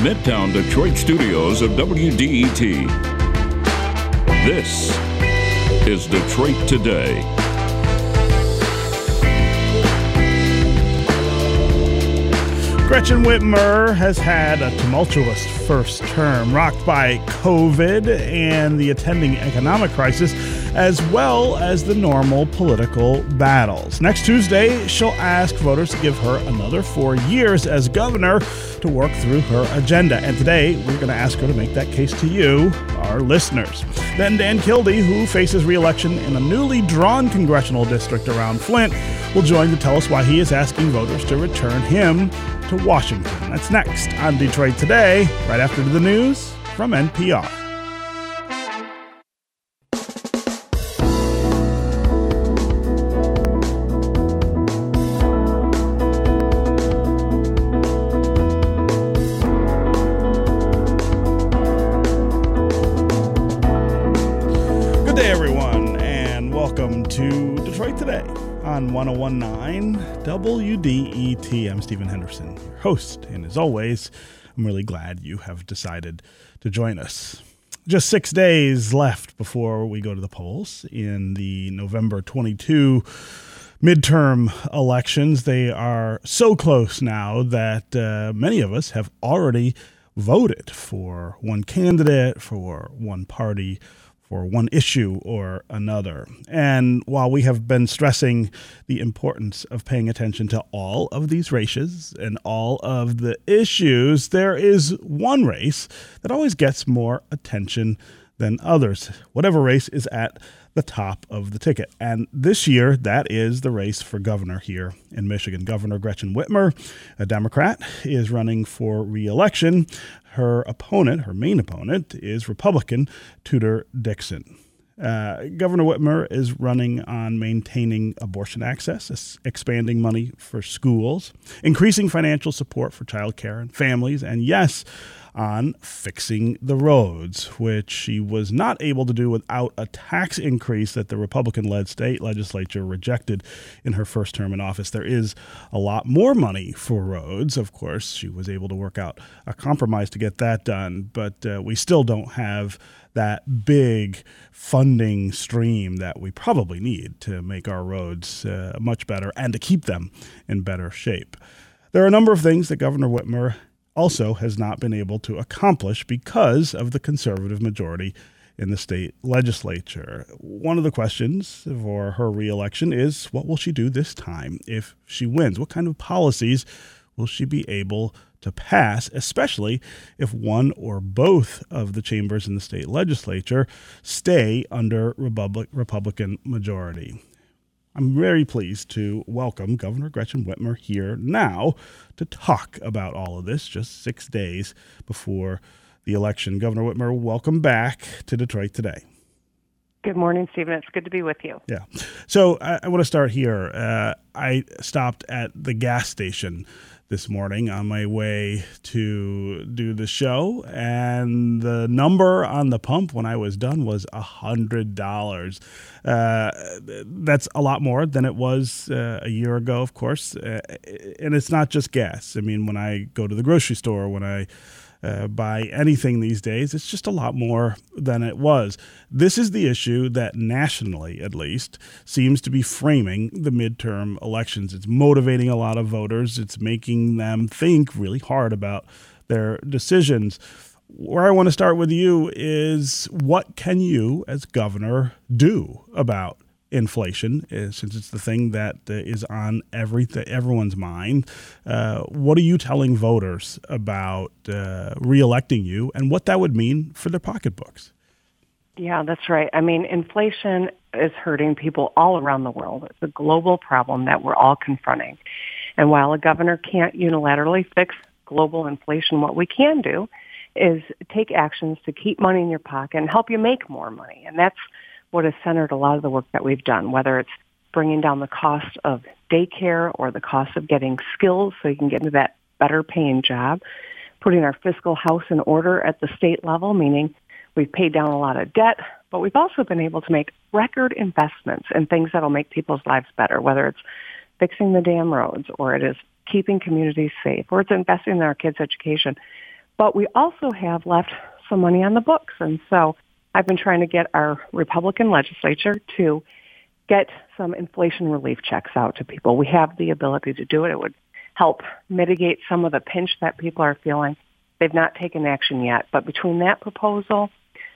Midtown Detroit studios of WDET. This is Detroit Today. Gretchen Whitmer has had a tumultuous first term, rocked by COVID and the attending economic crisis, as well as the normal political battles. Next Tuesday, she'll ask voters to give her another four years as governor to work through her agenda. And today, we're going to ask her to make that case to you, our listeners. Then Dan Kildee, who faces reelection in a newly drawn congressional district around Flint, will join to tell us why he is asking voters to return him to Washington. That's next on Detroit Today, right after the news from NPR. WDET. I'm Stephen Henderson, your host, and as always, I'm really glad you have decided to join us. Just six days left before we go to the polls in the November 22 midterm elections. They are so close now that uh, many of us have already voted for one candidate, for one party, for one issue or another. And while we have been stressing the importance of paying attention to all of these races and all of the issues, there is one race that always gets more attention than others. Whatever race is at the top of the ticket. And this year, that is the race for governor here in Michigan. Governor Gretchen Whitmer, a Democrat, is running for reelection. Her opponent, her main opponent, is Republican Tudor Dixon. Uh, Governor Whitmer is running on maintaining abortion access, expanding money for schools, increasing financial support for childcare and families, and yes, on fixing the roads, which she was not able to do without a tax increase that the Republican led state legislature rejected in her first term in office. There is a lot more money for roads. Of course, she was able to work out a compromise to get that done, but uh, we still don't have that big funding stream that we probably need to make our roads uh, much better and to keep them in better shape. There are a number of things that Governor Whitmer also has not been able to accomplish because of the conservative majority in the state legislature. One of the questions for her reelection is what will she do this time if she wins? What kind of policies will she be able to pass, especially if one or both of the chambers in the state legislature stay under Republic, Republican majority? I'm very pleased to welcome Governor Gretchen Whitmer here now to talk about all of this just six days before the election. Governor Whitmer, welcome back to Detroit today. Good morning, Stephen. It's good to be with you. Yeah. So I, I want to start here. Uh, I stopped at the gas station this morning on my way to do the show, and the number on the pump when I was done was a hundred dollars. Uh, that's a lot more than it was uh, a year ago, of course. Uh, and it's not just gas. I mean, when I go to the grocery store, when I uh, buy anything these days. It's just a lot more than it was. This is the issue that nationally, at least, seems to be framing the midterm elections. It's motivating a lot of voters, it's making them think really hard about their decisions. Where I want to start with you is what can you, as governor, do about inflation, uh, since it's the thing that uh, on every everyone's mind. Uh, what are you telling voters about uh, reelecting you, and what that would mean for their pocketbooks? Yeah, that's right. I mean, inflation is hurting people all around the world. It's a global problem that we're all confronting. And while a governor can't unilaterally fix global inflation, what we can do is take actions to keep money in your pocket and help you make more money. And that's what has centered a lot of the work that we've done, whether it's bringing down the cost of daycare or the cost of getting skills so you can get into that better paying job, putting our fiscal house in order at the state level, meaning we've paid down a lot of debt, but we've also been able to make record investments in things that'll make people's lives better, whether it's fixing the damn roads or it is keeping communities safe or it's investing in our kids' education. But we also have left some money on the books. And so I've been trying to get our Republican legislature to get some inflation relief checks out to people. We have the ability to do it. It would help mitigate some of the pinch that people are feeling. They've not taken action yet, but between that proposal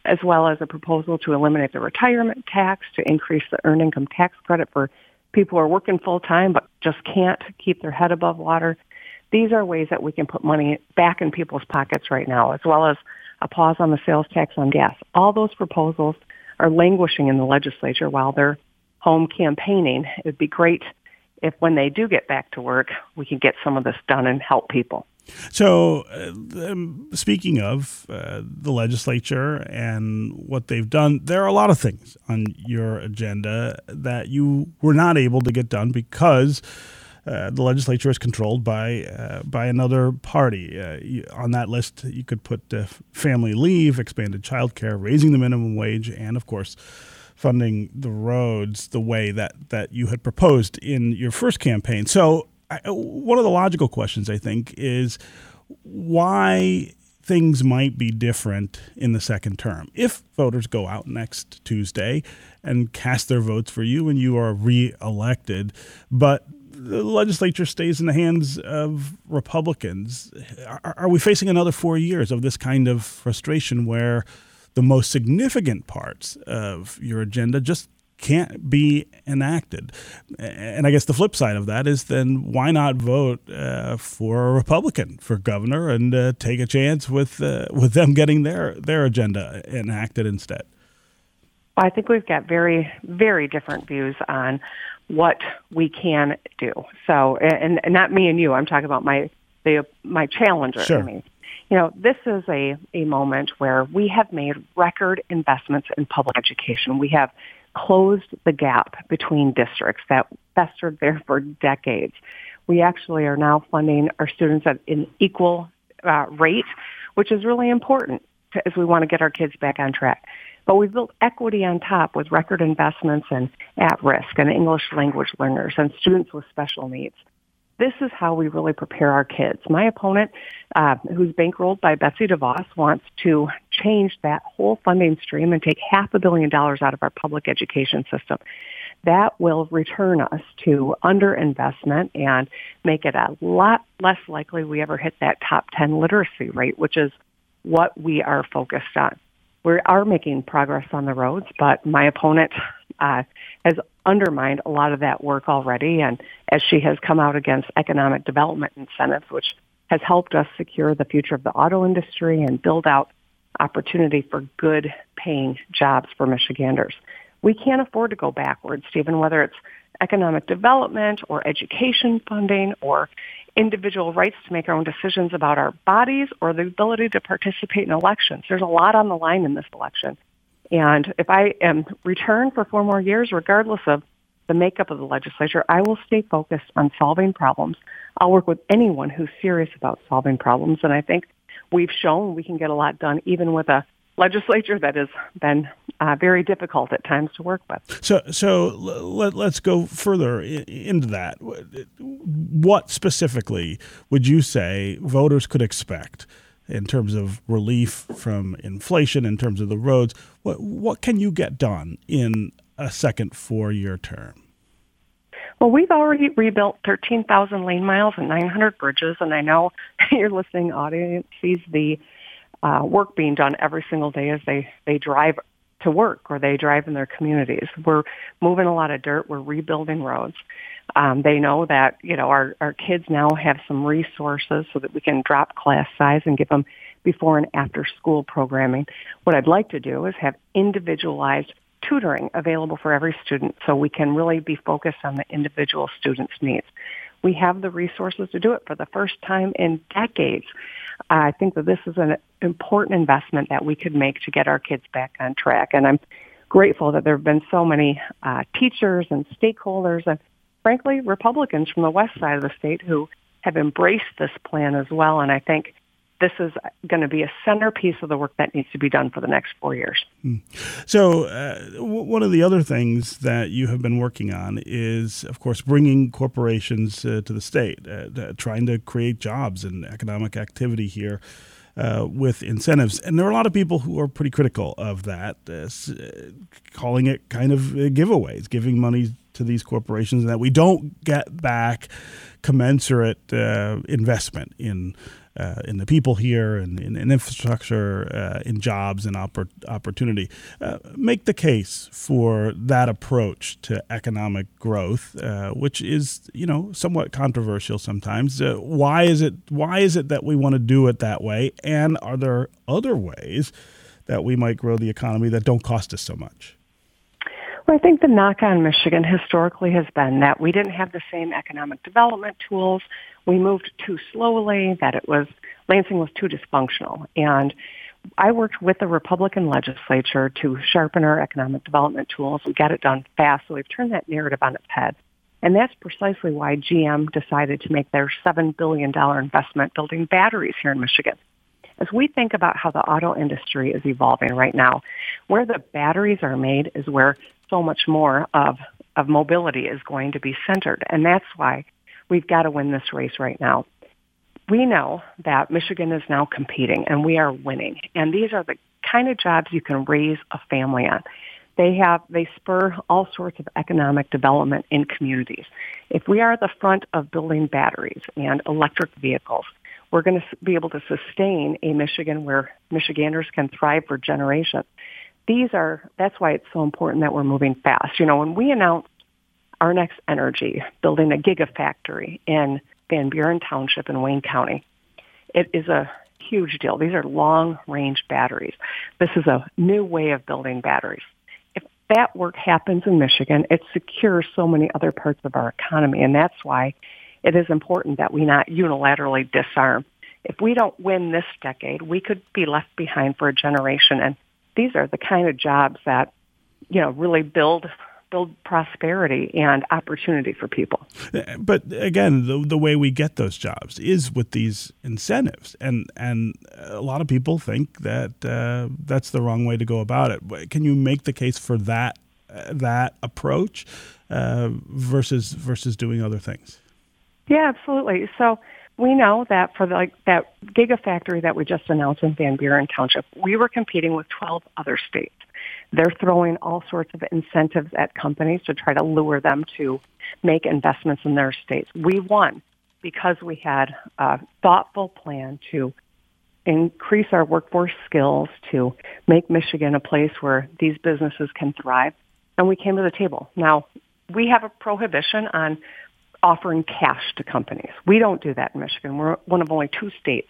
as well as a proposal to eliminate the retirement tax, to increase the earned income tax credit for people who are working full time but just can't keep their head above water. These are ways that we can put money back in people's pockets right now, as well as a pause on the sales tax on gas. All those proposals are languishing in the legislature while they're home campaigning. It would be great if when they do get back to work, we can get some of this done and help people. So, uh, um, speaking of uh, the legislature and what they've done, there are a lot of things on your agenda that you were not able to get done because. Uh, the legislature is controlled by uh, by another party. Uh, you, on that list, you could put uh, family leave, expanded child care, raising the minimum wage, and of course, funding the roads the way that, that you had proposed in your first campaign. So, I, one of the logical questions, I think, is why things might be different in the second term. If voters go out next Tuesday and cast their votes for you and you are reelected, but the legislature stays in the hands of Republicans, are, are we facing another four years of this kind of frustration where the most significant parts of your agenda just can't be enacted. And I guess the flip side of that is then why not vote uh, for a Republican for governor and uh, take a chance with uh, with them getting their their agenda enacted instead? I think we've got very very different views on what we can do. So, and, and not me and you. I'm talking about my the my challenger. Sure. I mean, you know, this is a, a moment where we have made record investments in public education. We have closed the gap between districts that festered there for decades. We actually are now funding our students at an equal uh, rate, which is really important to, as we want to get our kids back on track. But we've built equity on top with record investments in at-risk and English language learners and students with special needs this is how we really prepare our kids. My opponent, uh, who's bankrolled by Betsy DeVos, wants to change that whole funding stream and take half a billion dollars out of our public education system. That will return us to underinvestment and make it a lot less likely we ever hit that top 10 literacy rate, which is what we are focused on. We are making progress on the roads, but my opponent uh, has undermined a lot of that work already. And as she has come out against economic development incentives, which has helped us secure the future of the auto industry and build out opportunity for good paying jobs for Michiganders. We can't afford to go backwards, Stephen, whether it's economic development or education funding or individual rights to make our own decisions about our bodies or the ability to participate in elections. There's a lot on the line in this election. And if I am returned for four more years, regardless of the makeup of the legislature, I will stay focused on solving problems. I'll work with anyone who's serious about solving problems. And I think we've shown we can get a lot done even with a legislature that has been uh, very difficult at times to work with. So, so let, us go further into that. What specifically would you say voters could expect in terms of relief from inflation, in terms of the roads. What, what can you get done in a second four year term? Well, we've already rebuilt 13,000 lane miles and 900 bridges, and I know your listening audience sees the uh, work being done every single day as they, they drive to work or they drive in their communities. We're moving a lot of dirt. We're rebuilding roads. Um, they know that you know our our kids now have some resources so that we can drop class size and give them before and after school programming. What I'd like to do is have individualized tutoring available for every student so we can really be focused on the individual student's needs. We have the resources to do it for the first time in decades. I think that this is an important investment that we could make to get our kids back on track. And I'm grateful that there have been so many uh, teachers and stakeholders and frankly, Republicans from the west side of the state who have embraced this plan as well. And I think this is going to be a centerpiece of the work that needs to be done for the next four years. Hmm. So, uh, w- one of the other things that you have been working on is, of course, bringing corporations uh, to the state, uh, trying to create jobs and economic activity here. uh, with incentives. And there are a lot of people who are pretty critical of that, uh, calling it kind of giveaways, giving money to these corporations that we don't get back commensurate uh, investment in uh, in the people here and in, in, infrastructure, uh, in jobs and oppor- opportunity. Uh, make the case for that approach to economic growth, uh, which is you know somewhat controversial sometimes. Uh, why is it Why is it that we want to do it that way? And are there other ways that we might grow the economy that don't cost us so much? Well, I think the knock on Michigan historically has been that we didn't have the same economic development tools. We moved too slowly, that it was, Lansing was too dysfunctional. And I worked with the Republican legislature to sharpen our economic development tools and get it done fast. So we've turned that narrative on its head. And that's precisely why GM decided to make their $7 billion investment building batteries here in Michigan. As we think about how the auto industry is evolving right now, where the batteries are made is where so much more of, of mobility is going to be centered. And that's why we've got to win this race right now. We know that Michigan is now competing and we are winning. And these are the kind of jobs you can raise a family on. They have, they spur all sorts of economic development in communities. If we are at the front of building batteries and electric vehicles, we're going to be able to sustain a Michigan where Michiganders can thrive for generations these are, that's why it's so important that we're moving fast. You know, when we announced our next energy, building a gigafactory in Van Buren Township in Wayne County, it is a huge deal. These are long range batteries. This is a new way of building batteries. If that work happens in Michigan, it secures so many other parts of our economy. And that's why it is important that we not unilaterally disarm. If we don't win this decade, we could be left behind for a generation. And these are the kind of jobs that, you know, really build build prosperity and opportunity for people. But again, the, the way we get those jobs is with these incentives, and and a lot of people think that uh, that's the wrong way to go about it. Can you make the case for that uh, that approach uh, versus versus doing other things? Yeah, absolutely. So we know that for the, like that gigafactory that we just announced in Van Buren Township, we were competing with 12 other states. They're throwing all sorts of incentives at companies to try to lure them to make investments in their states. We won because we had a thoughtful plan to increase our workforce skills, to make Michigan a place where these businesses can thrive, and we came to the table. Now, we have a prohibition on offering cash to companies. We don't do that in Michigan. We're one of only two states.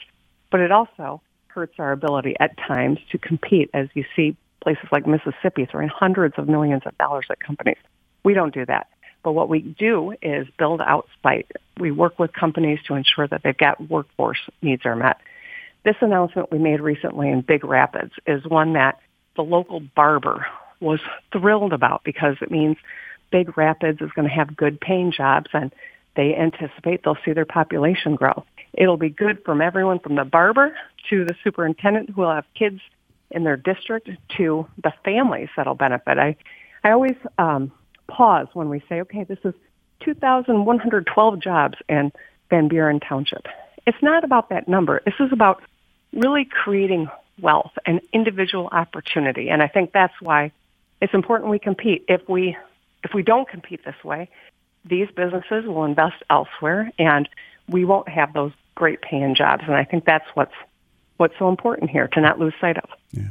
But it also hurts our ability at times to compete as you see places like Mississippi throwing hundreds of millions of dollars at companies. We don't do that. But what we do is build out site. We work with companies to ensure that they've got workforce needs are met. This announcement we made recently in Big Rapids is one that the local barber was thrilled about because it means Big Rapids is going to have good paying jobs and they anticipate they'll see their population grow. It'll be good from everyone from the barber to the superintendent who will have kids in their district to the families that'll benefit. I, I always um, pause when we say, okay, this is 2,112 jobs in Van Buren Township. It's not about that number. This is about really creating wealth and individual opportunity. And I think that's why it's important we compete. If we if we don't compete this way, these businesses will invest elsewhere and we won't have those great paying jobs. And I think that's what's what's so important here to not lose sight of. Yeah.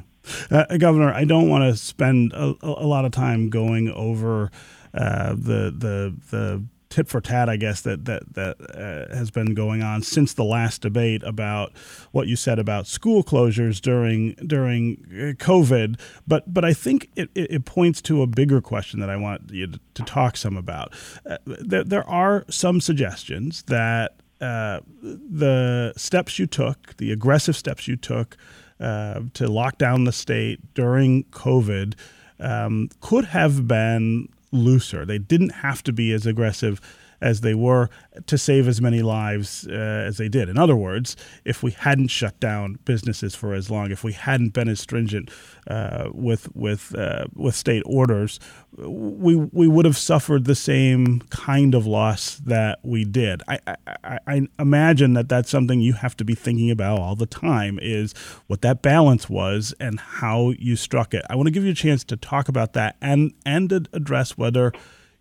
Uh, Governor, I don't want to spend a, a, lot of time going over uh, the the the tit for tat, I guess that that that uh, has been going on since the last debate about what you said about school closures during during uh, COVID. But but I think it, it points to a bigger question that I want you to, to talk some about. Uh, there, there are some suggestions that uh, the steps you took, the aggressive steps you took uh, to lock down the state during COVID, um, could have been looser. They didn't have to be as aggressive as they were to save as many lives uh, as they did. In other words, if we hadn't shut down businesses for as long, if we hadn't been as stringent uh, with with uh, with state orders, we we would have suffered the same kind of loss that we did. I, I, I imagine that that's something you have to be thinking about all the time is what that balance was and how you struck it. I want to give you a chance to talk about that and and address whether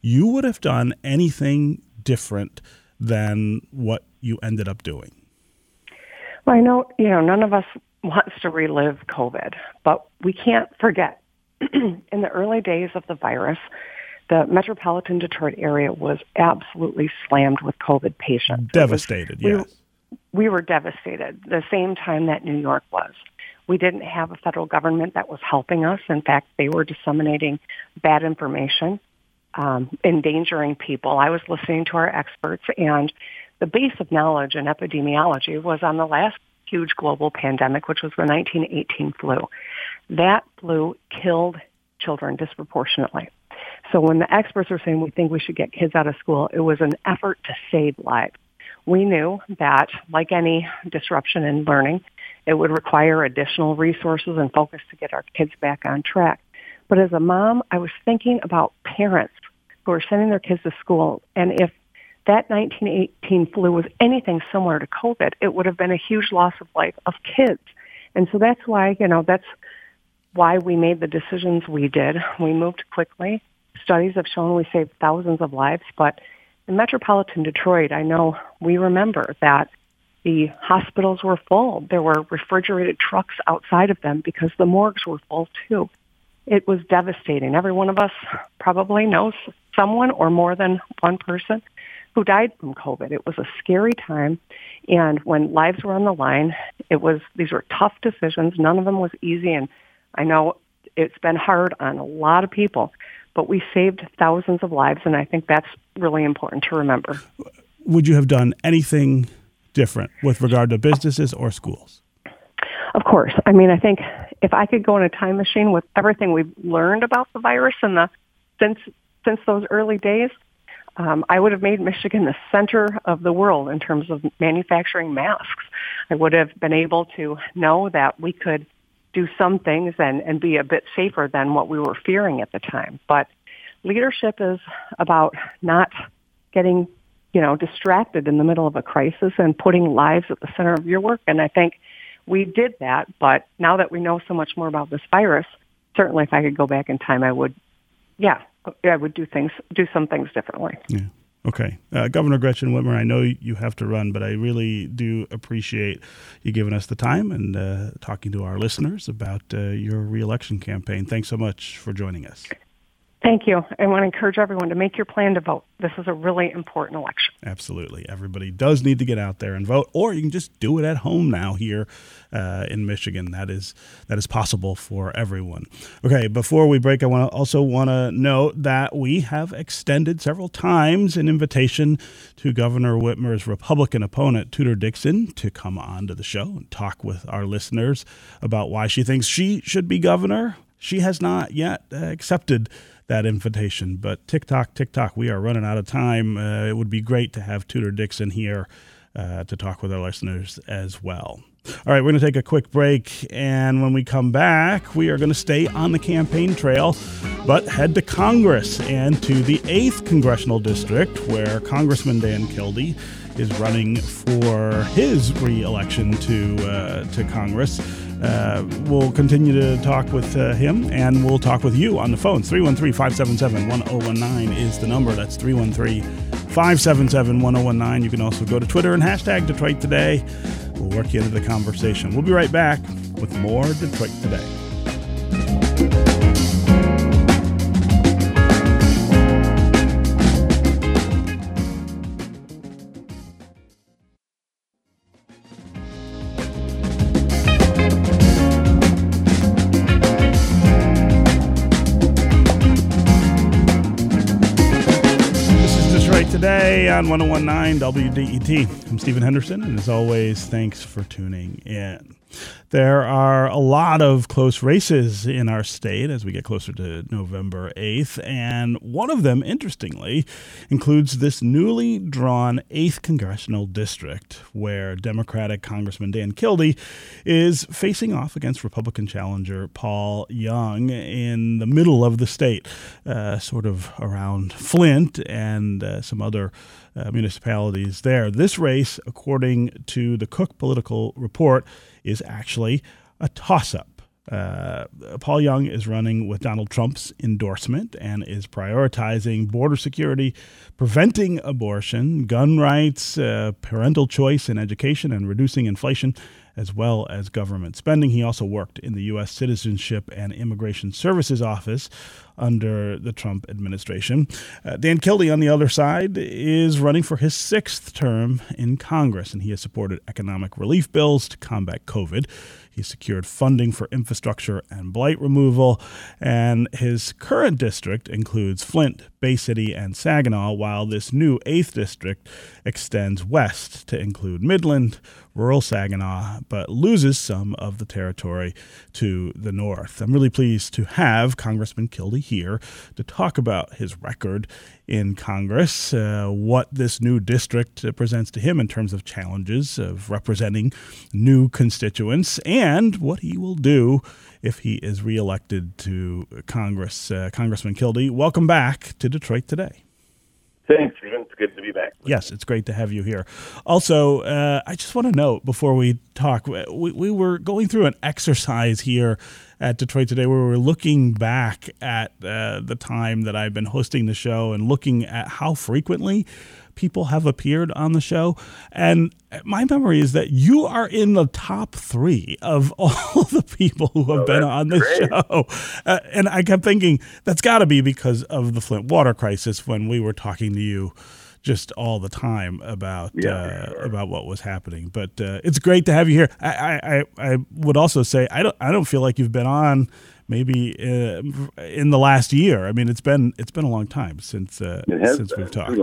you would have done anything different than what you ended up doing. Well, I know you know none of us wants to relive COVID, but we can't forget in the early days of the virus, the metropolitan Detroit area was absolutely slammed with COVID patients. Devastated, was, yes. We, we were devastated the same time that New York was. We didn't have a federal government that was helping us. In fact, they were disseminating bad information, um, endangering people. I was listening to our experts, and the base of knowledge in epidemiology was on the last huge global pandemic, which was the 1918 flu. That flu killed children disproportionately. So when the experts were saying we think we should get kids out of school, it was an effort to save lives. We knew that, like any disruption in learning, it would require additional resources and focus to get our kids back on track. But as a mom, I was thinking about parents who are sending their kids to school, and if that 1918 flu was anything similar to COVID, it would have been a huge loss of life of kids. And so that's why, you know, that's why we made the decisions we did. We moved quickly. Studies have shown we saved thousands of lives, but in metropolitan Detroit, I know we remember that the hospitals were full. There were refrigerated trucks outside of them because the morgues were full too. It was devastating. Every one of us probably knows someone or more than one person who died from COVID. It was a scary time. And when lives were on the line, it was, these were tough decisions. None of them was easy. And I know it's been hard on a lot of people, but we saved thousands of lives. And I think that's really important to remember. Would you have done anything different with regard to businesses or schools? Of course. I mean, I think if I could go in a time machine with everything we've learned about the virus and the since since those early days, um, I would have made Michigan the center of the world in terms of manufacturing masks. I would have been able to know that we could do some things and, and be a bit safer than what we were fearing at the time. But leadership is about not getting, you know, distracted in the middle of a crisis and putting lives at the center of your work. And I think we did that. But now that we know so much more about this virus, certainly if I could go back in time, I would, yeah, I would do things, do some things differently. Yeah. Okay. Uh, Governor Gretchen Whitmer, I know you have to run, but I really do appreciate you giving us the time and uh, talking to our listeners about uh, your reelection campaign. Thanks so much for joining us. Thank you. I want to encourage everyone to make your plan to vote. This is a really important election. Absolutely. Everybody does need to get out there and vote, or you can just do it at home now here uh, in Michigan. That is that is possible for everyone. Okay, before we break, I want to also want to note that we have extended several times an invitation to Governor Whitmer's Republican opponent, Tudor Dixon, to come on to the show and talk with our listeners about why she thinks she should be governor. She has not yet accepted that invitation. But tick-tock, tick-tock, we are running out of time. Uh, it would be great to have Tudor Dixon here uh, to talk with our listeners as well. All right, we're going to take a quick break. And when we come back, we are going to stay on the campaign trail, but head to Congress and to the 8th Congressional District, where Congressman Dan Kildee is running for his reelection to, uh, to Congress. Uh, we'll continue to talk with uh, him and we'll talk with you on the phone. 313 577 1019 is the number. That's 313 577 1019. You can also go to Twitter and hashtag Detroit Today. We'll work you into the conversation. We'll be right back with more Detroit Today. Today on 1019 WDET. I'm Stephen Henderson, and as always, thanks for tuning in. There are a lot of close races in our state as we get closer to November 8th, and one of them, interestingly, includes this newly drawn 8th congressional district where Democratic Congressman Dan Kildee is facing off against Republican challenger Paul Young in the middle of the state, uh, sort of around Flint and uh, some other uh, municipalities there. This race, according to the Cook Political Report, is actually a toss up. Uh, Paul Young is running with Donald Trump's endorsement and is prioritizing border security, preventing abortion, gun rights, uh, parental choice in education, and reducing inflation as well as government spending. He also worked in the U.S. Citizenship and Immigration Services Office under the Trump administration. Uh, Dan Kildee, on the other side, is running for his sixth term in Congress, and he has supported economic relief bills to combat COVID. He secured funding for infrastructure and blight removal, and his current district includes Flint, Bay City, and Saginaw, while this new 8th district extends west to include Midland, rural Saginaw, but loses some of the territory to the north. I'm really pleased to have Congressman Kildee here to talk about his record in Congress, uh, what this new district presents to him in terms of challenges of representing new constituents, and what he will do if he is reelected to Congress. Uh, Congressman Kildee, welcome back to Detroit today. Thanks, Stephen. It's good to be back. Yes, it's great to have you here. Also, uh, I just want to note before we talk, we, we were going through an exercise here at Detroit Today where we were looking back at uh, the time that I've been hosting the show and looking at how frequently people have appeared on the show. And my memory is that you are in the top three of all the people who have oh, been on this great. show. Uh, and I kept thinking that's got to be because of the Flint water crisis when we were talking to you just all the time about yeah, uh, sure. about what was happening. But uh, it's great to have you here. I, I, I would also say I don't I don't feel like you've been on maybe uh, in the last year. I mean, it's been it's been a long time since uh, since been. we've talked.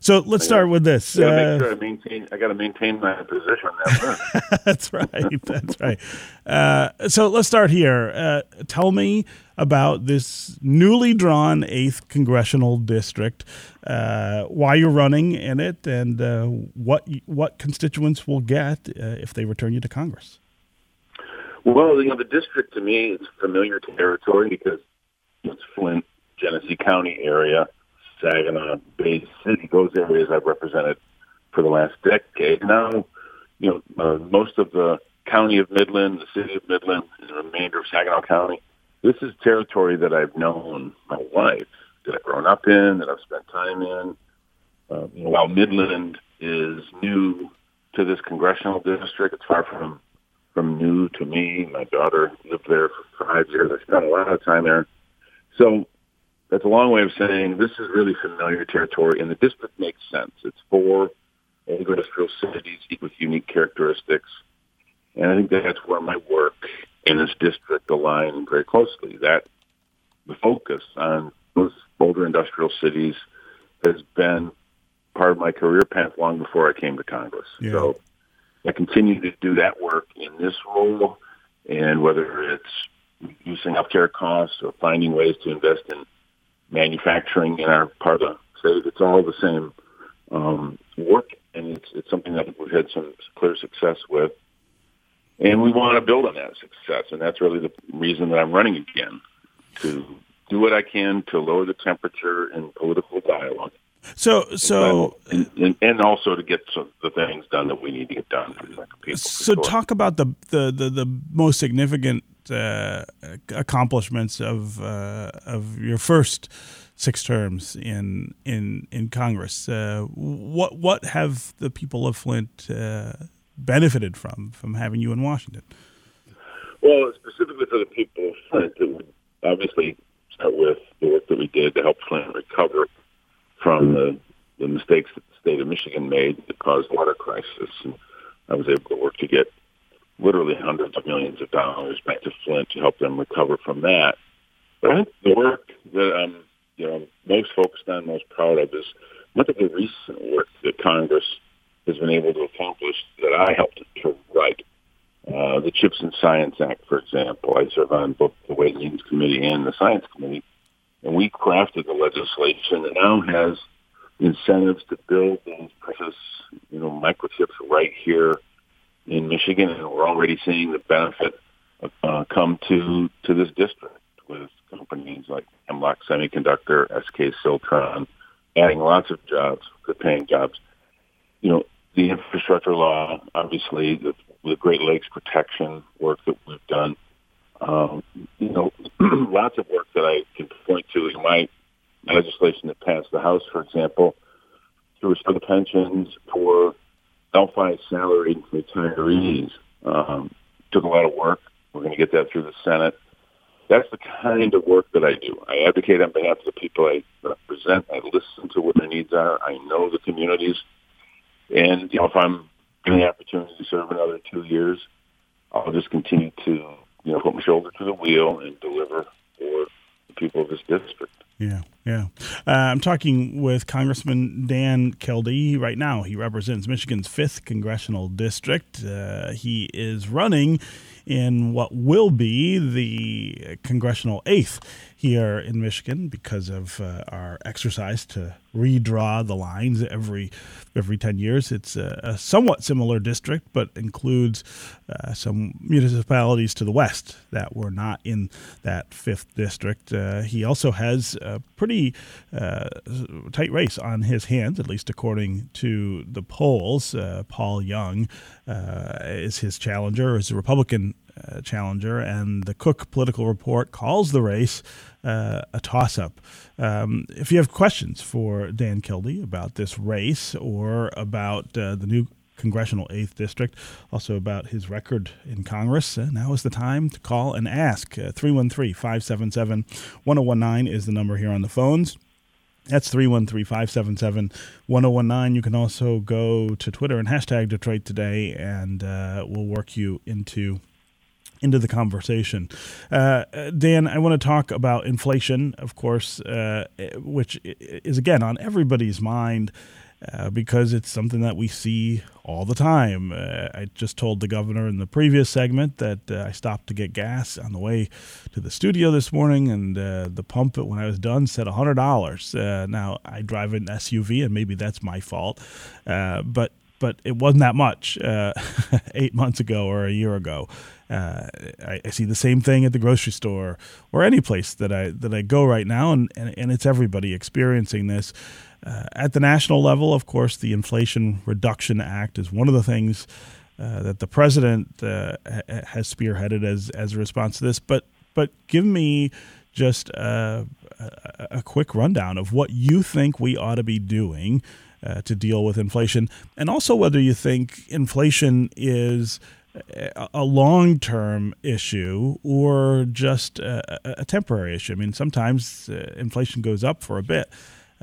So let's start with this. I gotta, uh, sure I, maintain, I gotta maintain my position. that's right. That's right. Uh, so let's start here. Uh, tell me about this newly drawn eighth congressional district. Uh, why you're running in it, and what what constituents will get if they return you to Congress. Well, you know, the district to me is familiar territory because it's Flint, Genesee County area, Saginaw, Bay City, those areas I've represented for the last decade. Now, you know, uh, most of the county of Midland, the city of Midland, and the remainder of Saginaw County, this is territory that I've known my life, that I've grown up in, that I've spent time in. Uh, while Midland is new to this congressional district, it's far from from new to me. My daughter lived there for five years. I spent a lot of time there. So that's a long way of saying this is really familiar territory, and the district makes sense. It's four agro-industrial cities with unique characteristics, and I think that's where my work in this district align very closely. That the focus on those older industrial cities has been part of my career path long before I came to Congress. Yeah. So I continue to do that work in this role, and whether it's reducing healthcare costs or finding ways to invest in manufacturing in our part of the state, it's all the same um, work, and it's it's something that we've had some clear success with, and we want to build on that success, and that's really the reason that I'm running again to do what I can to lower the temperature in political dialogue so, so, and, and, and, also to get some, the things done that we need to get done. so, talk about the, the the, the most significant uh, accomplishments of uh, of your first six terms in in in Congress. Uh, what what have the people of Flint uh, benefited from from having you in Washington? Well, specifically for the people of Flint, it would obviously start with the work that we did to help Flint recover from the, the mistakes that the state of Michigan made that caused water crisis. And I was able to work to get literally hundreds of millions of dollars back to Flint to help them recover from that. But I think the work that I'm you know most focused on, most proud of is much of the recent work that Congress has been able to accomplish that I helped to write. Uh, the Chips and Science Act, for example. I serve on both the Ways and Means Committee and the Science Committee, and we crafted the legislation that now has incentives to build these precious, you know, microchips right here in Michigan, and we're already seeing the benefit uh, come to to this district with companies like Hemlock Semiconductor, SK Siltron, adding lots of jobs, good paying jobs. You know, the infrastructure law, obviously, the, the Great Lakes protection work that we've done. Um, you know, lots of work that I can point to in my legislation that passed the House, for example, to restore the pensions for Delphi salaried retirees. Um, took a lot of work. We're going to get that through the Senate. That's the kind of work that I do. I advocate on behalf of the people I represent. I listen to what their needs are. I know the communities. And, you know, if I'm given the opportunity to serve another two years, I'll just continue to, you know, put my shoulder to the wheel and deliver for the people of this district. Yeah, yeah. Uh, I'm talking with Congressman Dan Kildee right now. He represents Michigan's 5th congressional district. Uh, he is running in what will be the congressional 8th here in Michigan because of uh, our exercise to redraw the lines every every 10 years. It's a, a somewhat similar district, but includes uh, some municipalities to the west that were not in that fifth district. Uh, he also has a pretty uh, tight race on his hands, at least according to the polls. Uh, Paul Young uh, is his challenger, is a Republican uh, challenger, and the Cook Political Report calls the race uh, a toss up. Um, if you have questions for Dan Kildee about this race or about uh, the new congressional 8th district, also about his record in Congress. Uh, now is the time to call and ask. Uh, 313 577 1019 is the number here on the phones. That's 313 577 1019. You can also go to Twitter and hashtag Detroit Today, and uh, we'll work you into into the conversation. Uh, Dan, I want to talk about inflation, of course, uh, which is again on everybody's mind. Uh, because it's something that we see all the time. Uh, I just told the governor in the previous segment that uh, I stopped to get gas on the way to the studio this morning, and uh, the pump when I was done said $100. now, I drive an SUV, and maybe that's my fault, but but it wasn't that much eight months ago or a year ago. Uh, I, I, see the same thing at the grocery store or any place that I that I go right now, and, and, and it's everybody experiencing this. Uh, at the national level, of course, the Inflation Reduction Act is one of the things uh, that the president uh, has spearheaded as as a response to this. But but give me just a, a, a quick rundown of what you think we ought to be doing. Uh, to deal with inflation, and also whether you think inflation is a long term issue or just a, a, temporary issue. I mean, sometimes uh, inflation goes up for a bit.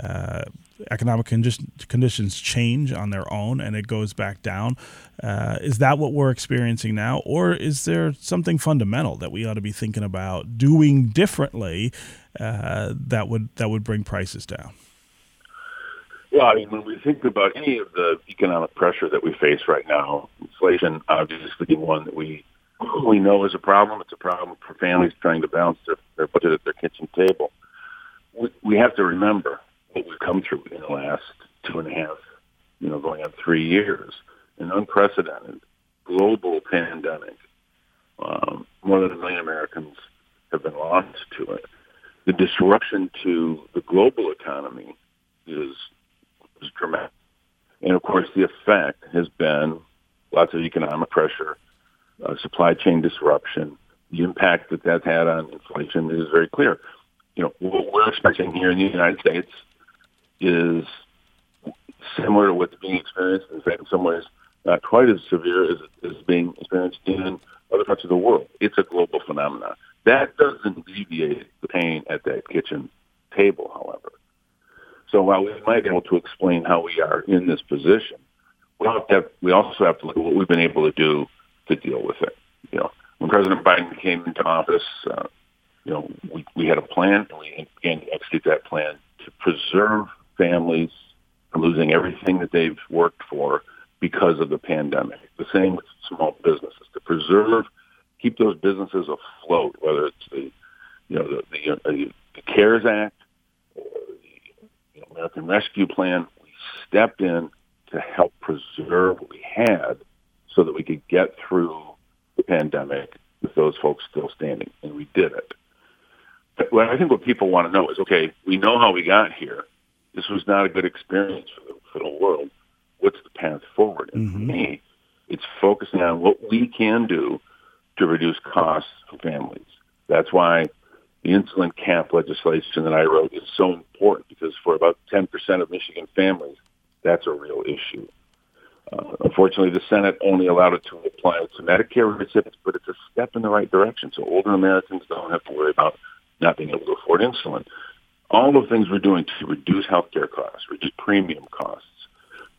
Uh, economic conditions change on their own and it goes back down. Uh, is that what we're experiencing now? Or is there something fundamental that we ought to be thinking about doing differently uh, that would that would bring prices down? Well, I mean, when we think about any of the economic pressure that we face right now, inflation obviously one that we we know is a problem. It's a problem for families trying to balance their, their budget at their kitchen table. We, we have to remember what we've come through in the last two and a half, you know, going on three years, an unprecedented global pandemic. Um, more than a million Americans have been lost to it. The disruption to the global economy is is dramatic. And of course, the effect has been lots of economic pressure, uh, supply chain disruption. The impact that that's had on inflation is very clear. You know, what we're expecting here in the United States is similar to what's being experienced. In fact, in some ways, not quite as severe as is being experienced in other parts of the world. It's a global phenomenon. That doesn't alleviate the pain at that kitchen table, however. So while we might be able to explain how we are in this position, we, have we also have to look at what we've been able to do to deal with it. You know, when President Biden came into office, uh, you know, we, we had a plan and we began to execute that plan to preserve families from losing everything that they've worked for because of the pandemic. The same with small businesses to preserve keep those businesses afloat, whether it's the you know the the, uh, the CARES Act or the you know, American Rescue Plan. We stepped in to help preserve what we had so that we could get through the pandemic with those folks still standing, and we did it. But what I think what people want to know is, okay, we know how we got here. This was not a good experience for the, for the world. What's the path forward? And mm-hmm. for me, it's focusing on what we can do to reduce costs for families. That's why the insulin cap legislation that I wrote is so important because for about 10% of Michigan families, that's a real issue. Uh, unfortunately, the Senate only allowed it to apply to Medicare recipients, but it's a step in the right direction. So older Americans don't have to worry about not being able to afford insulin. All the things we're doing to reduce healthcare costs, reduce premium costs,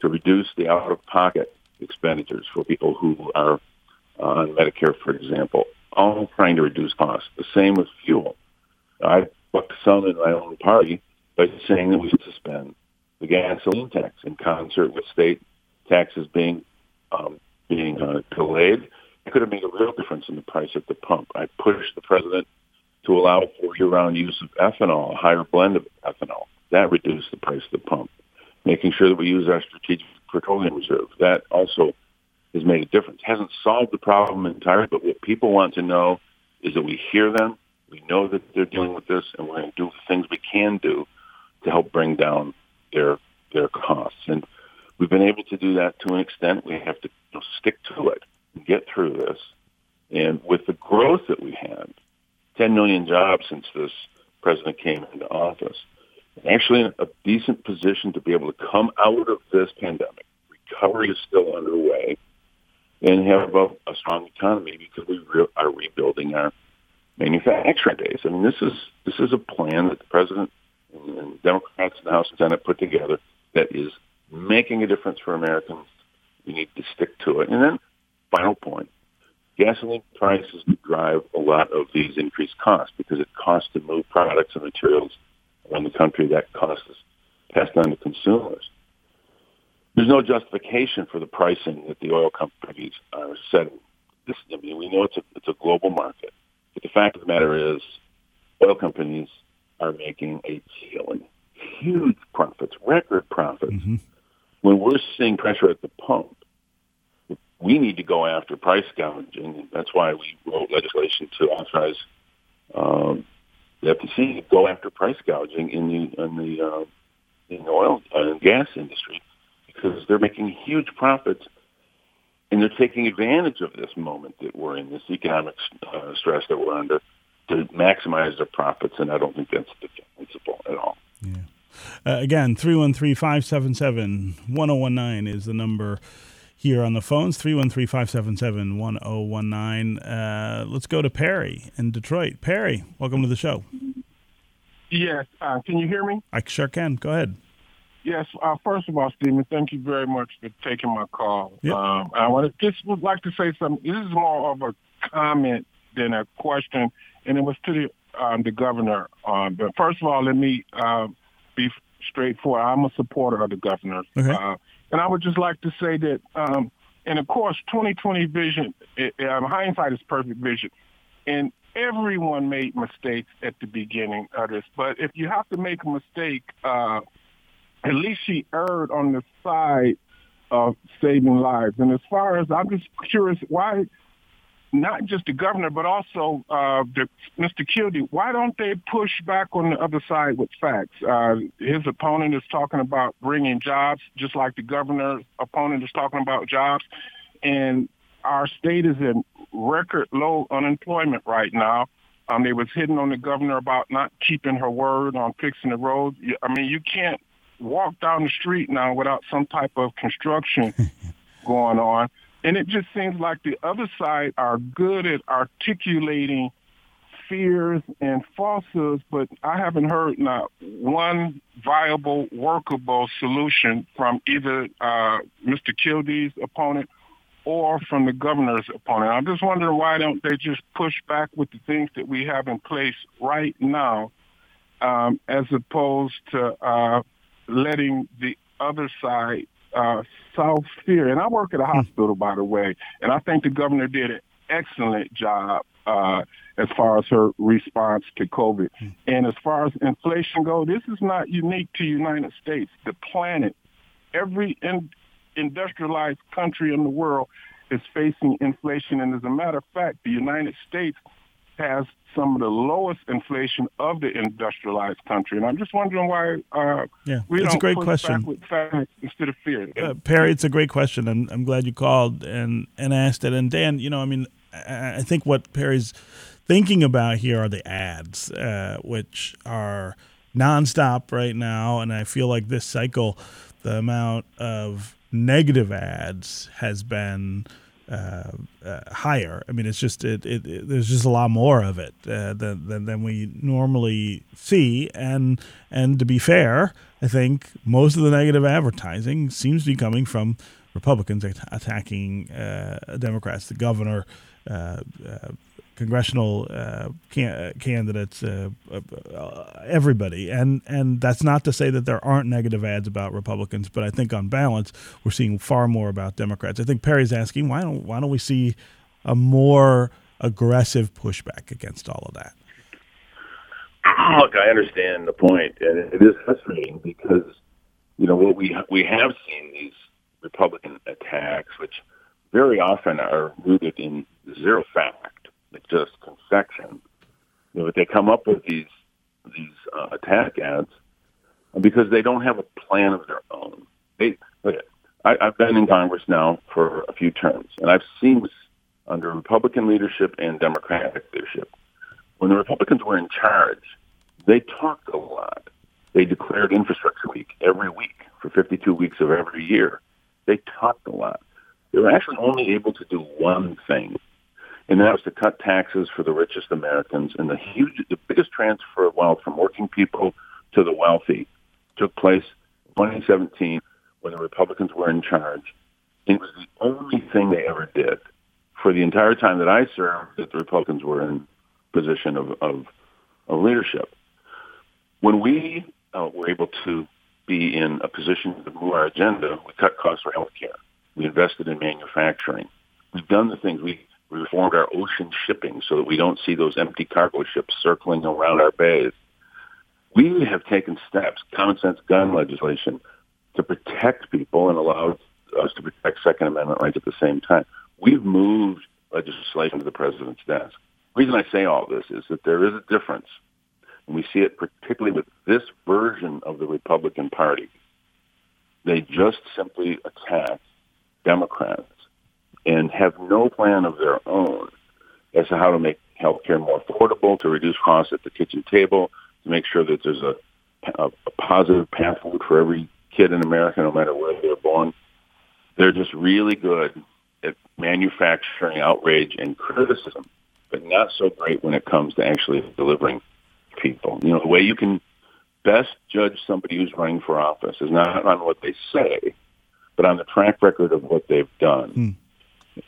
to reduce the out-of-pocket expenditures for people who are on Medicare, for example, all trying to reduce costs. The same with fuel. I bucked some in my own party by saying that we should suspend the gasoline tax in concert with state taxes being um, being uh, delayed. It could have made a real difference in the price at the pump. I pushed the president to allow for year-round use of ethanol, a higher blend of ethanol. That reduced the price of the pump. Making sure that we use our strategic petroleum reserve. That also has made a difference. Hasn't solved the problem entirely, but what people want to know is that we hear them, we know that they're dealing with this, and we're going to do the things we can do to help bring down their their costs. And we've been able to do that to an extent. We have to you know, stick to it and get through this. And with the growth that we had, 10 million jobs since this president came into office, actually in a decent position to be able to come out of this pandemic. Recovery is still underway and have a, a strong economy because we re- are rebuilding our manufacturing base. I mean, this is this is a plan that the president and, Democrats in the House and Senate put together that is making a difference for Americans. We need to stick to it. And then, final point, gasoline prices drive a lot of these increased costs because it costs to move products and materials around the country. That cost is passed on to consumers. There's no justification for the pricing that the oil companies are setting. This, I mean, we know it's a, it's a global market, but the fact of the matter is, oil companies are making a killing, huge profits, record profits. Mm-hmm. When we're seeing pressure at the pump, we need to go after price gouging, that's why we wrote legislation to authorize um, the FTC to go after price gouging in the in the uh, in the oil and gas industry because they're making huge profits and they're taking advantage of this moment that we're in, this economic uh, stress that we're under, to maximize their profits. And I don't think that's the principle at all. Yeah. Uh, again, 313 577 1019 is the number here on the phones 313 577 1019. Uh, let's go to Perry in Detroit. Perry, welcome to the show. Yes. Uh, can you hear me? I sure can. Go ahead. Yes. Uh, first of all, Stephen, thank you very much for taking my call. Yep. Um, I want to just would like to say something. This is more of a comment than a question, and it was to the um, the governor. Um, but first of all, let me uh, be straightforward. I'm a supporter of the governor. Okay. Uh, and I would just like to say that, um, and of course, 2020 vision, it, um, hindsight is perfect vision. And everyone made mistakes at the beginning of this. But if you have to make a mistake, uh, at least she erred on the side of saving lives. And as far as I'm just curious, why not just the governor, but also uh, the, Mr. Kildee, why don't they push back on the other side with facts? Uh, his opponent is talking about bringing jobs, just like the governor's opponent is talking about jobs. And our state is in record low unemployment right now. Um, they was hitting on the governor about not keeping her word on fixing the roads. I mean, you can't walk down the street now without some type of construction going on. And it just seems like the other side are good at articulating fears and falsehoods, but I haven't heard not one viable, workable solution from either uh, Mr. Kildee's opponent or from the governor's opponent. I'm just wondering why don't they just push back with the things that we have in place right now, um, as opposed to uh, letting the other side uh, South fear. And I work at a hmm. hospital, by the way, and I think the governor did an excellent job uh, as far as her response to COVID. And as far as inflation goes, this is not unique to the United States. The planet, every in, industrialized country in the world is facing inflation. And as a matter of fact, the United States has some of the lowest inflation of the industrialized country. And I'm just wondering why uh, yeah, we it's don't a great push question. back with facts instead of fear. Uh, Perry, it's a great question, and I'm glad you called and, and asked it. And Dan, you know, I mean, I, I think what Perry's thinking about here are the ads, uh, which are nonstop right now. And I feel like this cycle, the amount of negative ads has been uh, uh, higher. I mean, it's just it, it, it, there's just a lot more of it uh, than, than than we normally see. And and to be fair, I think most of the negative advertising seems to be coming from Republicans attacking uh, Democrats, the governor. Uh, uh, congressional uh, can- candidates, uh, uh, everybody, and and that's not to say that there aren't negative ads about Republicans, but I think on balance we're seeing far more about Democrats. I think Perry's asking why don't why don't we see a more aggressive pushback against all of that? Look, I understand the point, and it is frustrating because you know what we we have seen these Republican attacks, which very often are rooted in zero fact, like just confection. You know, they come up with these these uh, attack ads because they don't have a plan of their own. They, look, I, I've been in Congress now for a few terms, and I've seen under Republican leadership and Democratic leadership. When the Republicans were in charge, they talked a lot. They declared Infrastructure Week every week for 52 weeks of every year. They talked a lot. They were actually only able to do one thing, and that was to cut taxes for the richest Americans. And the huge, the biggest transfer of wealth from working people to the wealthy took place in 2017 when the Republicans were in charge. It was the only thing they ever did for the entire time that I served that the Republicans were in position of, of, of leadership. When we uh, were able to be in a position to move our agenda, we cut costs for health care. We invested in manufacturing. We've done the things. We reformed our ocean shipping so that we don't see those empty cargo ships circling around our bays. We have taken steps, common sense gun legislation, to protect people and allow us to protect Second Amendment rights at the same time. We've moved legislation to the president's desk. The reason I say all this is that there is a difference, and we see it particularly with this version of the Republican Party. They just simply attack Democrats and have no plan of their own as to how to make health care more affordable, to reduce costs at the kitchen table, to make sure that there's a, a, a positive path forward for every kid in America, no matter where they're born. They're just really good at manufacturing outrage and criticism, but not so great when it comes to actually delivering people. You know, the way you can best judge somebody who's running for office is not on what they say, but on the track record of what they've done. Mm.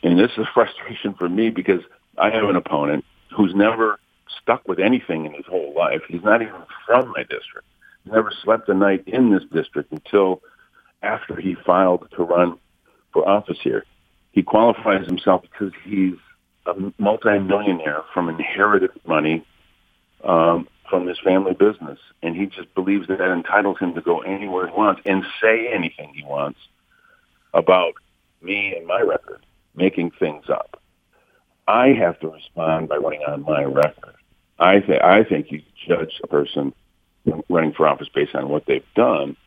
And this is frustration for me because I have an opponent who's never stuck with anything in his whole life. He's not even from my district. He never slept a night in this district until after he filed to run for office here. He qualifies himself because he's a multimillionaire from inherited money um, from his family business, and he just believes that that entitles him to go anywhere he wants and say anything he wants about me and my record, making things up. I have to respond by running on my record. I think I think you judge a person running for office based on what they've done,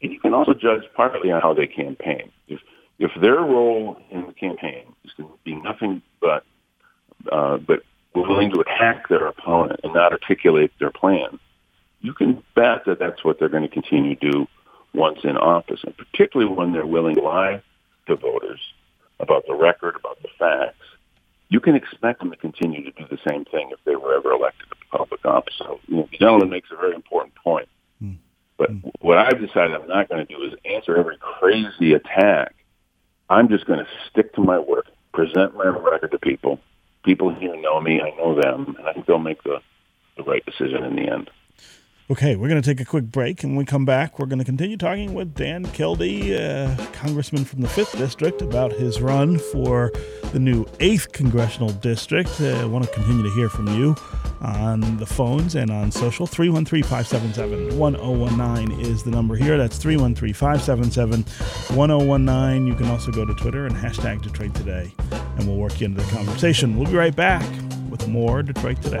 and you can also judge partly on how they campaign. If if their role in the campaign is to be nothing but uh, but willing to attack their opponent and not articulate their plan, you can bet that that's what they're going to continue to do once in office, and particularly when they're willing to lie to voters about the record, about the facts. You can expect them to continue to do the same thing if they were ever elected to public office. So, you know, the gentleman makes a very important point. Mm. But mm. what I've decided I'm not going to do is answer every crazy attack. I'm just going to stick to my work, present my record to people. People here know me, I know them, and I think they'll make the, the right decision in the end. Okay, we're going to take a quick break, and when we come back, we're going to continue talking with Dan Kildee, uh, congressman from the 5th District, about his run for the new 8th Congressional District. Uh, I want to continue to hear from you on the phones and on social. 313 577 1019 is the number here. That's 313 577 1019. You can also go to Twitter and hashtag Detroit Today, and we'll work you into the conversation. We'll be right back with more Detroit Today.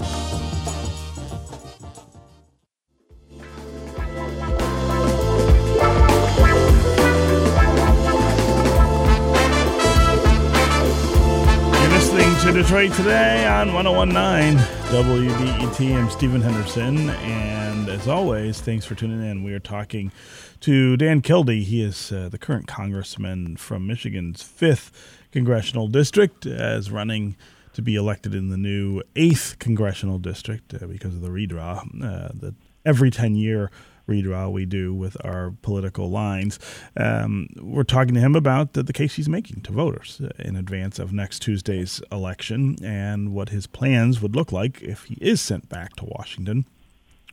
Detroit today on 1019 WDET. I'm Stephen Henderson, and as always, thanks for tuning in. We are talking to Dan Kildee. He is uh, the current congressman from Michigan's 5th congressional district, as running to be elected in the new 8th congressional district uh, because of the redraw. Uh, the every 10 year redraw we do with our political lines. Um, we're talking to him about the, the, case he's making to voters in advance of next Tuesday's election and what his plans would look like if he is sent back to Washington.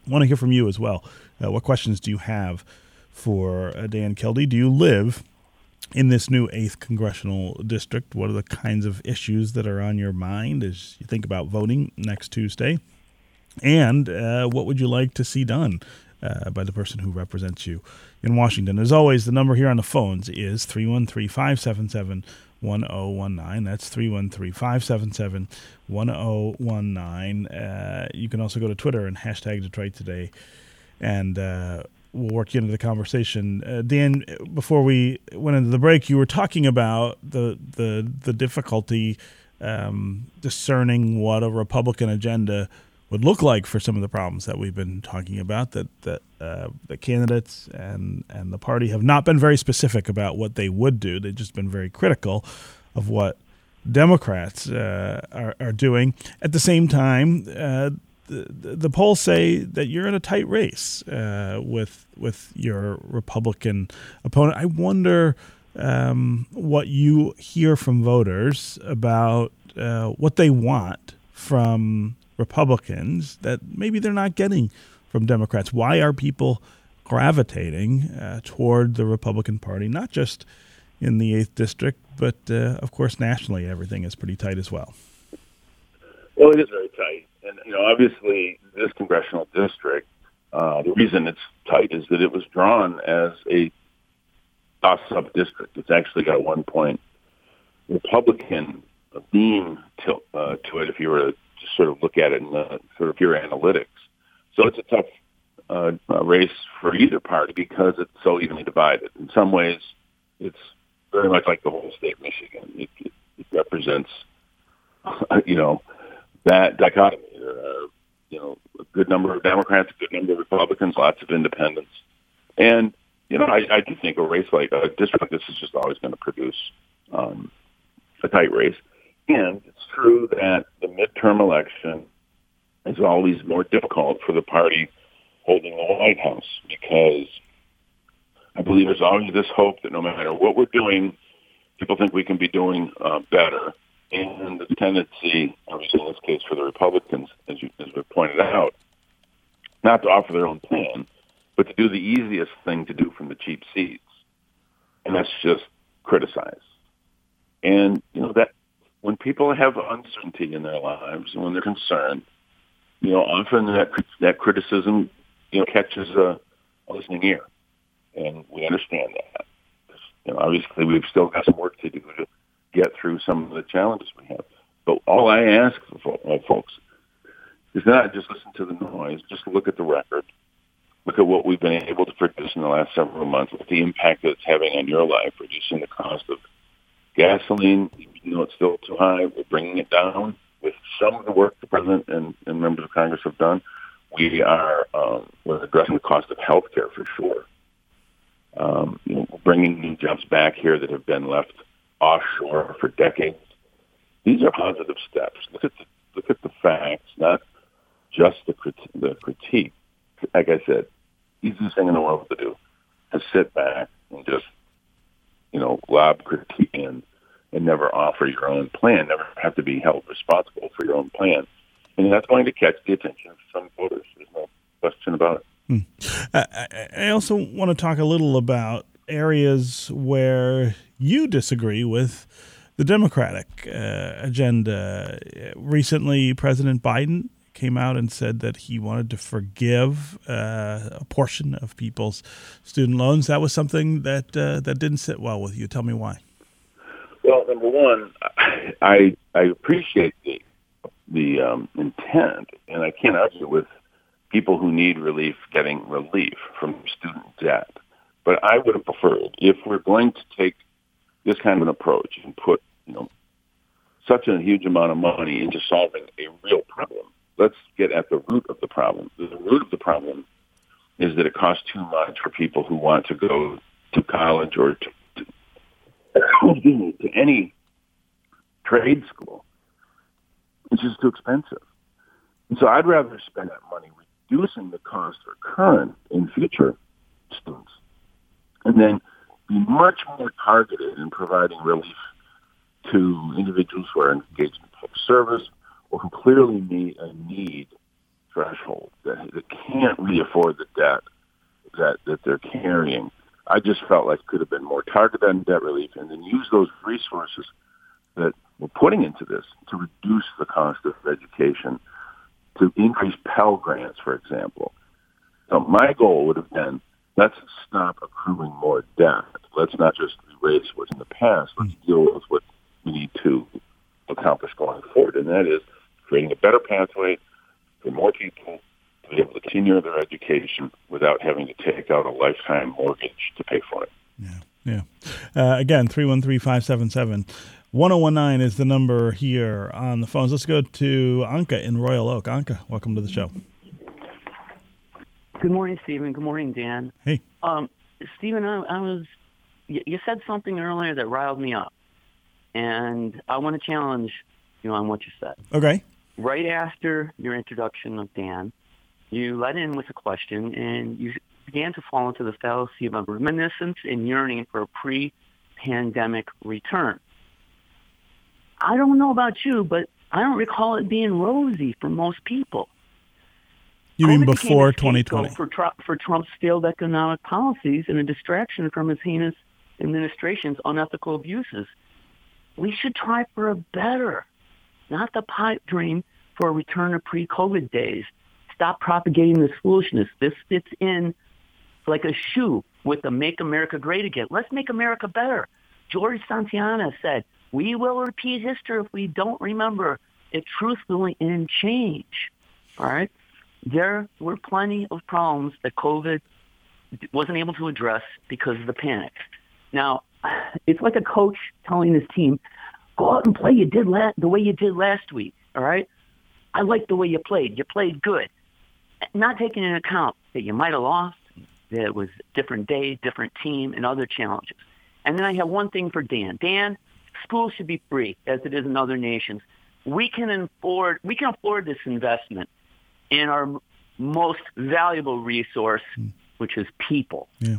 I want to hear from you as well. Uh, what questions do you have for uh, Dan Kildee? Do you live in this new 8th congressional district? What are the kinds of issues that are on your mind as you think about voting next Tuesday? And uh, what would you like to see done uh, by the person who represents you in Washington. As always, the number here on the phones is 313 577 1019. That's 313 577 1019. Uh, you can also go to Twitter and hashtag Detroit Today, and uh, we'll work you into the conversation. Uh, Dan, before we went into the break, you were talking about the, the, the difficulty um, discerning what a Republican agenda would look like for some of the problems that we've been talking about. That that uh, the candidates and and the party have not been very specific about what they would do. They've just been very critical of what Democrats uh, are, are doing. At the same time, uh, the, the polls say that you're in a tight race uh, with with your Republican opponent. I wonder um, what you hear from voters about uh, what they want from Republicans that maybe they're not getting from Democrats? Why are people gravitating uh, toward the Republican Party, not just in the 8th District, but uh, of course nationally everything is pretty tight as well? Well, it is very tight. And, you know, obviously this congressional district, uh, the reason it's tight is that it was drawn as a toss-up district. It's actually got a one point Republican theme to, uh, to it if you were to sort of look at it in the sort of pure analytics. So it's a tough uh, uh, race for either party because it's so evenly divided. In some ways, it's very much like the whole state of Michigan. It, it, it represents, you know, that dichotomy. There you know, a good number of Democrats, a good number of Republicans, lots of independents, and you know, I, I do think a race like a district like this is just always going to produce um, a tight race. And it's true that the midterm election is always more difficult for the party holding the White House because I believe there's always this hope that no matter what we're doing, people think we can be doing uh, better. And the tendency, obviously in this case for the Republicans, as you as we pointed out, not to offer their own plan, but to do the easiest thing to do from the cheap seats, and that's just criticize. And you know that when people have uncertainty in their lives and when they're concerned, you know, often that that criticism, you know, catches a, a listening ear, and we understand that. You know, obviously, we've still got some work to do to get through some of the challenges we have. But all I ask for uh, folks is not just listen to the noise, just look at the record, look at what we've been able to produce in the last several months, look at the impact that it's having on your life, reducing the cost of gasoline, you know, it's still too high. We're bringing it down with some of the work the president and, and members of Congress have done. We are um, we're addressing the cost of health care for sure. Um, you know, bringing jobs back here that have been left offshore for decades. These are positive steps. Look at the, look at the facts, not just the crit- the critique. Like I said, easiest thing in the world to do to sit back and just you know lob critique in and never offer your own plan, never have to be held responsible for your own plan. And that's going to catch the attention of some voters. There's no question about it. Hmm. I, also want to talk a little about areas where you disagree with the Democratic uh, agenda. Recently, President Biden came out and said that he wanted to forgive uh, a portion of people's student loans. That was something that uh, that didn't sit well with you. Tell me why. Well, number one, I I appreciate the the um, intent, and I can't argue with people who need relief getting relief from student debt. But I would have preferred if we're going to take this kind of an approach and put you know such a huge amount of money into solving a real problem. Let's get at the root of the problem. The root of the problem is that it costs too much for people who want to go to college or to any trade school. It's just too expensive. And so I'd rather spend that money reducing the cost for current and future students and then be much more targeted in providing relief to individuals who are engaged in public service or who clearly need a need threshold that, that can't really afford the debt that, that they're carrying I just felt like could have been more targeted on debt relief and then use those resources that we're putting into this to reduce the cost of education, to increase Pell Grants, for example. So my goal would have been let's stop accruing more debt. Let's not just erase what's in the past. Let's hmm. deal with what we need to accomplish going forward, and that is creating a better pathway for more people be able to continue their education without having to take out a lifetime mortgage to pay for it. Yeah, yeah. Uh, again, 313 577 1019 is the number here on the phones. Let's go to Anka in Royal Oak. Anka, welcome to the show. Good morning, Stephen. Good morning, Dan. Hey. Um, Stephen, I, I was, you, you said something earlier that riled me up, and I want to challenge you on what you said. Okay. Right after your introduction of Dan, you led in with a question and you began to fall into the fallacy of reminiscence and yearning for a pre-pandemic return. I don't know about you, but I don't recall it being rosy for most people. You mean before 2020? For, for Trump's failed economic policies and a distraction from his heinous administration's unethical abuses. We should try for a better, not the pipe dream for a return to pre-COVID days stop propagating this foolishness. This fits in like a shoe with the Make America Great Again. Let's make America better. George Santayana said, we will repeat history if we don't remember it truthfully and change. All right? There were plenty of problems that COVID wasn't able to address because of the panic. Now, it's like a coach telling his team, go out and play you did la- the way you did last week. All right? I like the way you played. You played good not taking into account that you might have lost, that it was different day, different team, and other challenges. And then I have one thing for Dan. Dan, schools should be free, as it is in other nations. We can afford we can afford this investment in our most valuable resource, hmm. which is people. Yeah,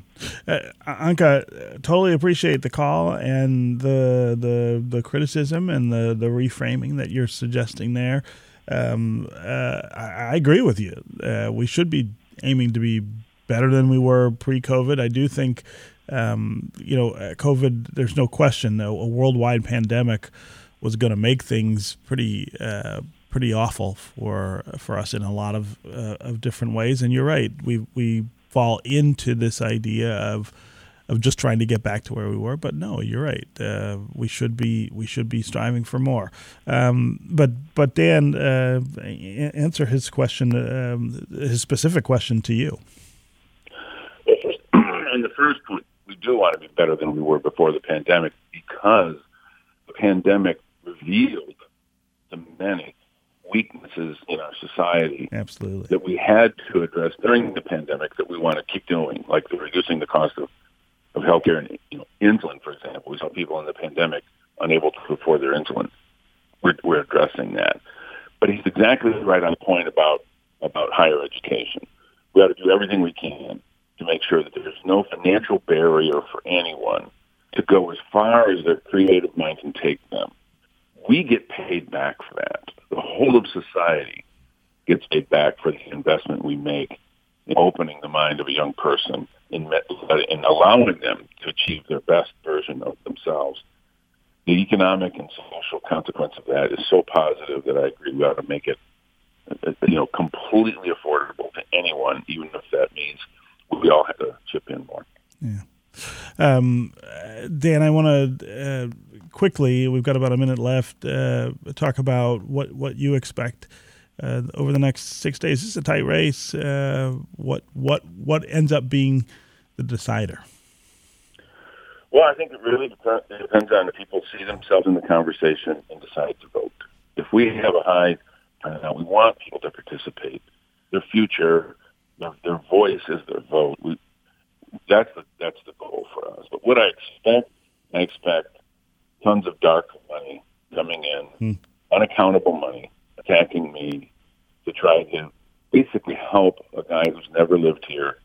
uh, uh Anka, uh, totally appreciate the call and the the the criticism and the the reframing that you're suggesting there um, uh, I, I, agree with you. Uh, we should be aiming to be better than we were pre-COVID. I do think, um, you know, uh, COVID. There's no question. A, a worldwide pandemic was going to make things pretty uh, pretty awful for for us in a lot of uh, of different ways. And you're right. We we fall into this idea of of just trying to get back to where we were. But no, you're right. Uh, we should be we should be striving for more. Um, but but Dan, uh, answer his question, um, his specific question to you. In the first point, we do want to be better than we were before the pandemic because the pandemic revealed to many weaknesses in our society Absolutely. that we had to address during the pandemic that we want to keep doing, like the reducing the cost of, of healthcare and you know, insulin, for example. We saw people in the pandemic unable to afford their insulin. We're, we're addressing that. But he's exactly right on point about about higher education. We ought to do everything we can to make sure that there's no financial barrier for anyone to go as far as their creative mind can take them. We get paid back for that. The whole of society gets paid back for the investment we make opening the mind of a young person in allowing them to achieve their best version of themselves. The economic and social consequence of that is so positive that I agree we ought to make it you know, completely affordable to anyone, even if that means we all have to chip in more. Yeah. Um, Dan, I want to uh, quickly, we've got about a minute left, uh, talk about what, what you expect uh, over the next six days. This is a tight race. Uh, what, what, what ends up being the decider? Well, I think it really depends on if people see themselves in the conversation and decide to vote. If we have a high turnout, we want people to participate. Their future, their, their voice is their vote. We, that's the that's the goal for us. But what I expect, I expect tons of dark money coming in, hmm. unaccountable money attacking me to try to basically help a guy who's never lived here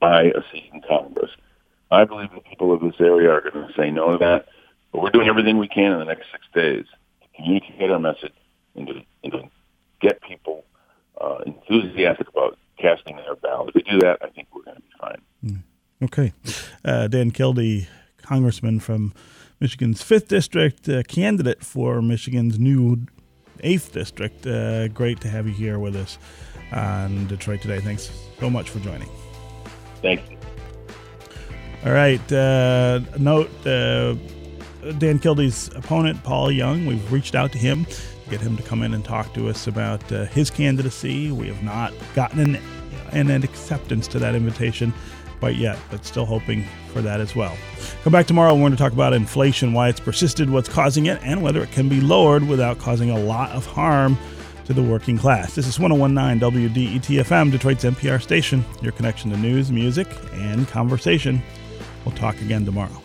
buy a seat in Congress. I believe the people of this area are going to say no to that, but we're doing everything we can in the next six days to communicate our message and to, and to get people uh, enthusiastic about casting their ballot. If we do that, I think we're going to be fine. Mm. Okay. Uh, Dan Kildee, congressman from Michigan's 5th District, uh, candidate for Michigan's new 8th District. Uh, great to have you here with us on Detroit Today. Thanks so much for joining. Thank you. All right. Uh, note uh, Dan Kildee's opponent, Paul Junge, we've reached out to him to get him to come in and talk to us about uh, his candidacy. We have not gotten an, an, an acceptance to that invitation quite yet, but still hoping for that as well. Come back tomorrow. We're going to talk about inflation, why it's persisted, what's causing it, and whether it can be lowered without causing a lot of harm to the working class. This is 1019 WDET FM, Detroit's NPR station, your connection to news, music, and conversation. We'll talk again tomorrow.